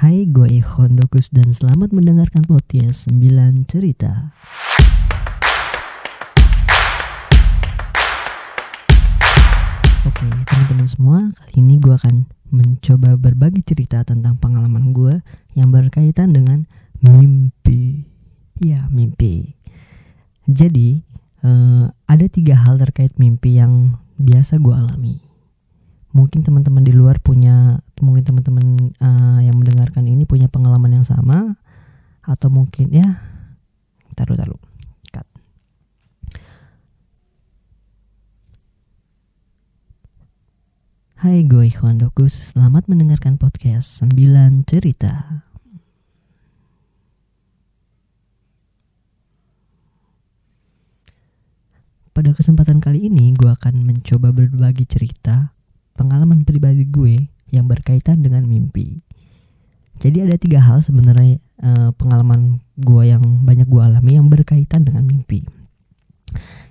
Hai, gue Ikhwan Dokus dan selamat mendengarkan podcast 9 Cerita. Oke, teman-teman semua, kali ini gue akan mencoba berbagi cerita tentang pengalaman gue yang berkaitan dengan mimpi. Ya, mimpi. Jadi, eh, ada tiga hal terkait mimpi yang biasa gue alami. Mungkin teman-teman di luar punya, mungkin teman-teman eh, yang mendengarkan ini punya pengalaman yang sama, atau mungkin ya, taruh taruh. Cut. Hai gue Ikhwan Dokus, selamat mendengarkan podcast 9 Cerita Pada kesempatan kali ini gue akan mencoba berbagi cerita pengalaman pribadi gue yang berkaitan dengan mimpi Jadi ada tiga hal sebenarnya eh, pengalaman gue yang banyak gue alami yang berkaitan dengan mimpi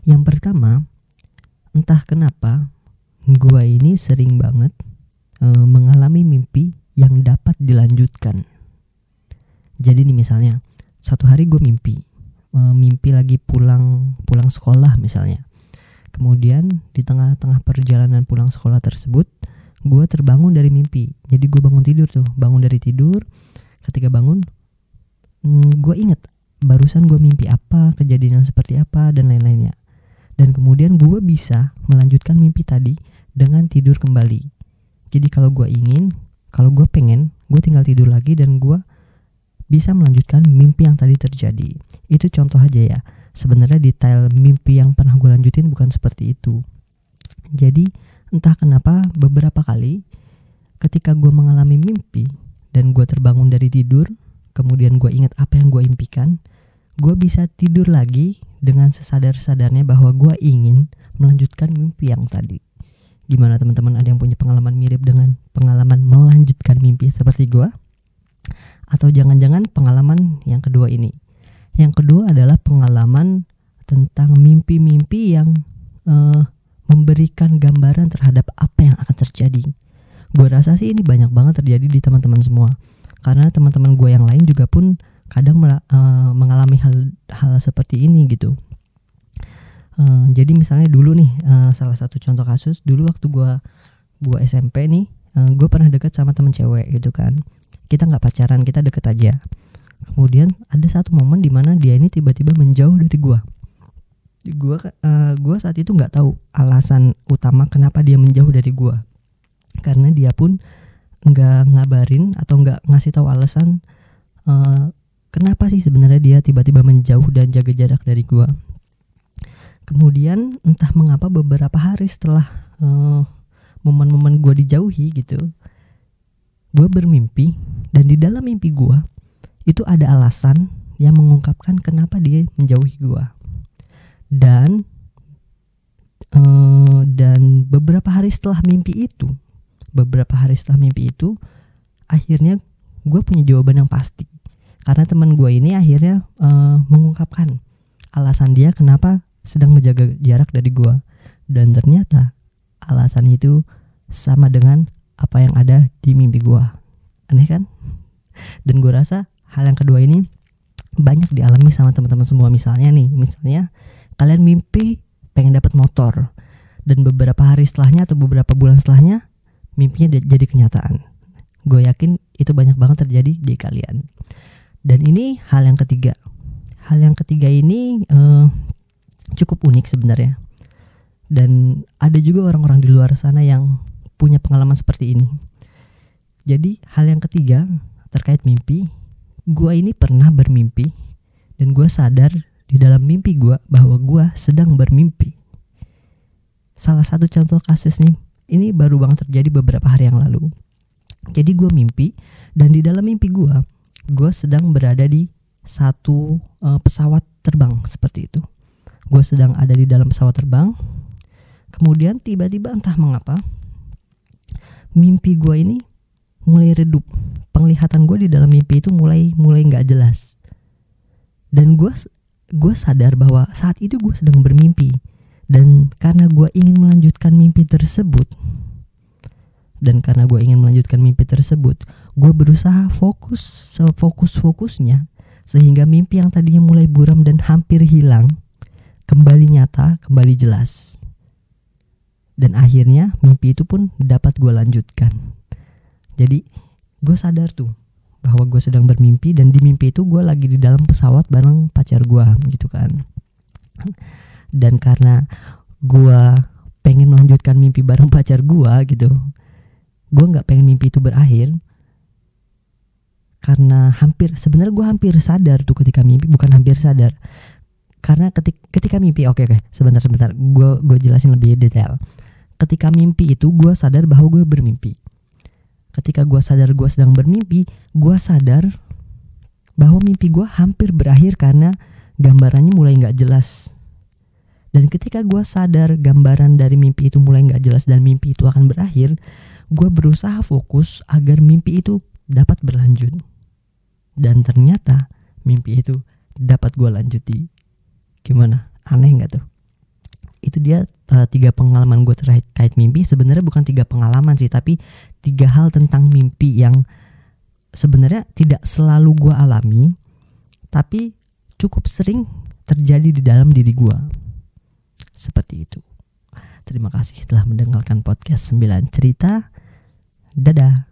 Yang pertama, entah kenapa gue ini sering banget uh, mengalami mimpi yang dapat dilanjutkan. Jadi nih misalnya, satu hari gue mimpi, uh, mimpi lagi pulang pulang sekolah misalnya. Kemudian di tengah-tengah perjalanan pulang sekolah tersebut, gue terbangun dari mimpi. Jadi gue bangun tidur tuh, bangun dari tidur. Ketika bangun, mm, gue inget barusan gue mimpi apa, kejadian yang seperti apa dan lain-lainnya. Dan kemudian gue bisa melanjutkan mimpi tadi dengan tidur kembali. Jadi kalau gue ingin, kalau gue pengen, gue tinggal tidur lagi dan gue bisa melanjutkan mimpi yang tadi terjadi. Itu contoh aja ya. Sebenarnya detail mimpi yang pernah gue bukan seperti itu. Jadi entah kenapa beberapa kali ketika gue mengalami mimpi dan gue terbangun dari tidur, kemudian gue ingat apa yang gue impikan, gue bisa tidur lagi dengan sesadar-sadarnya bahwa gue ingin melanjutkan mimpi yang tadi. Gimana teman-teman ada yang punya pengalaman mirip dengan pengalaman melanjutkan mimpi seperti gua? Atau jangan-jangan pengalaman yang kedua ini? Yang kedua adalah pengalaman tentang mimpi-mimpi yang uh, memberikan gambaran terhadap apa yang akan terjadi. Gue rasa sih ini banyak banget terjadi di teman-teman semua. Karena teman-teman gue yang lain juga pun kadang uh, mengalami hal hal seperti ini gitu. Eh, jadi misalnya dulu nih uh, salah satu contoh kasus dulu waktu gue gua SMP nih uh, gue pernah deket sama temen cewek gitu kan kita nggak pacaran kita deket aja kemudian ada satu momen di mana dia ini tiba-tiba menjauh dari gue gue uh, gua saat itu nggak tahu alasan utama kenapa dia menjauh dari gue karena dia pun nggak ngabarin atau nggak ngasih tahu alasan uh, kenapa sih sebenarnya dia tiba-tiba menjauh dan jaga jarak dari gue kemudian entah mengapa beberapa hari setelah momen momen-momen gue dijauhi gitu gue bermimpi dan di dalam mimpi gue itu ada alasan yang mengungkapkan kenapa dia menjauhi gue dan uh, dan beberapa hari setelah mimpi itu beberapa hari setelah mimpi itu akhirnya gue punya jawaban yang pasti. Karena teman gue ini akhirnya uh, mengungkapkan alasan dia kenapa sedang menjaga jarak dari gua. Dan ternyata alasan itu sama dengan apa yang ada di mimpi gua. Aneh kan? Dan gua rasa hal yang kedua ini banyak dialami sama teman-teman semua. Misalnya nih misalnya kalian mimpi pengen dapat motor dan beberapa hari setelahnya atau beberapa bulan setelahnya mimpinya jadi kenyataan gue yakin itu banyak banget terjadi di kalian dan ini hal yang ketiga hal yang ketiga ini uh, cukup unik sebenarnya. Dan ada juga orang-orang di luar sana yang punya pengalaman seperti ini. Jadi hal yang ketiga terkait mimpi, gua ini pernah bermimpi dan gua sadar di dalam mimpi gua bahwa gua sedang bermimpi. Salah satu contoh kasus nih, ini baru banget terjadi beberapa hari yang lalu. Jadi gua mimpi dan di dalam mimpi gua, gua sedang berada di satu uh, pesawat terbang seperti itu gue sedang ada di dalam pesawat terbang kemudian tiba-tiba entah mengapa mimpi gue ini mulai redup penglihatan gue di dalam mimpi itu mulai mulai nggak jelas dan gue gue sadar bahwa saat itu gue sedang bermimpi dan karena gue ingin melanjutkan mimpi tersebut dan karena gue ingin melanjutkan mimpi tersebut gue berusaha fokus sefokus-fokusnya sehingga mimpi yang tadinya mulai buram dan hampir hilang kembali nyata, kembali jelas. Dan akhirnya mimpi itu pun dapat gue lanjutkan. Jadi gue sadar tuh bahwa gue sedang bermimpi dan di mimpi itu gue lagi di dalam pesawat bareng pacar gue gitu kan. Dan karena gue pengen melanjutkan mimpi bareng pacar gue gitu, gue nggak pengen mimpi itu berakhir. Karena hampir sebenarnya gue hampir sadar tuh ketika mimpi bukan hampir sadar. Karena ketika, ketika mimpi oke okay, oke okay, sebentar sebentar gue gue jelasin lebih detail. Ketika mimpi itu gue sadar bahwa gue bermimpi ketika gue sadar gue sedang bermimpi gue sadar bahwa mimpi gue hampir berakhir karena gambarannya mulai nggak jelas dan ketika gue sadar gambaran dari mimpi itu mulai nggak jelas dan mimpi itu akan berakhir gue berusaha fokus agar mimpi itu dapat berlanjut. Dan ternyata mimpi itu dapat gue lanjuti. Gimana? Aneh nggak tuh? Itu dia uh, tiga pengalaman gue terkait mimpi. Sebenarnya bukan tiga pengalaman sih, tapi tiga hal tentang mimpi yang sebenarnya tidak selalu gue alami, tapi cukup sering terjadi di dalam diri gue. Seperti itu. Terima kasih telah mendengarkan podcast 9 cerita. Dadah.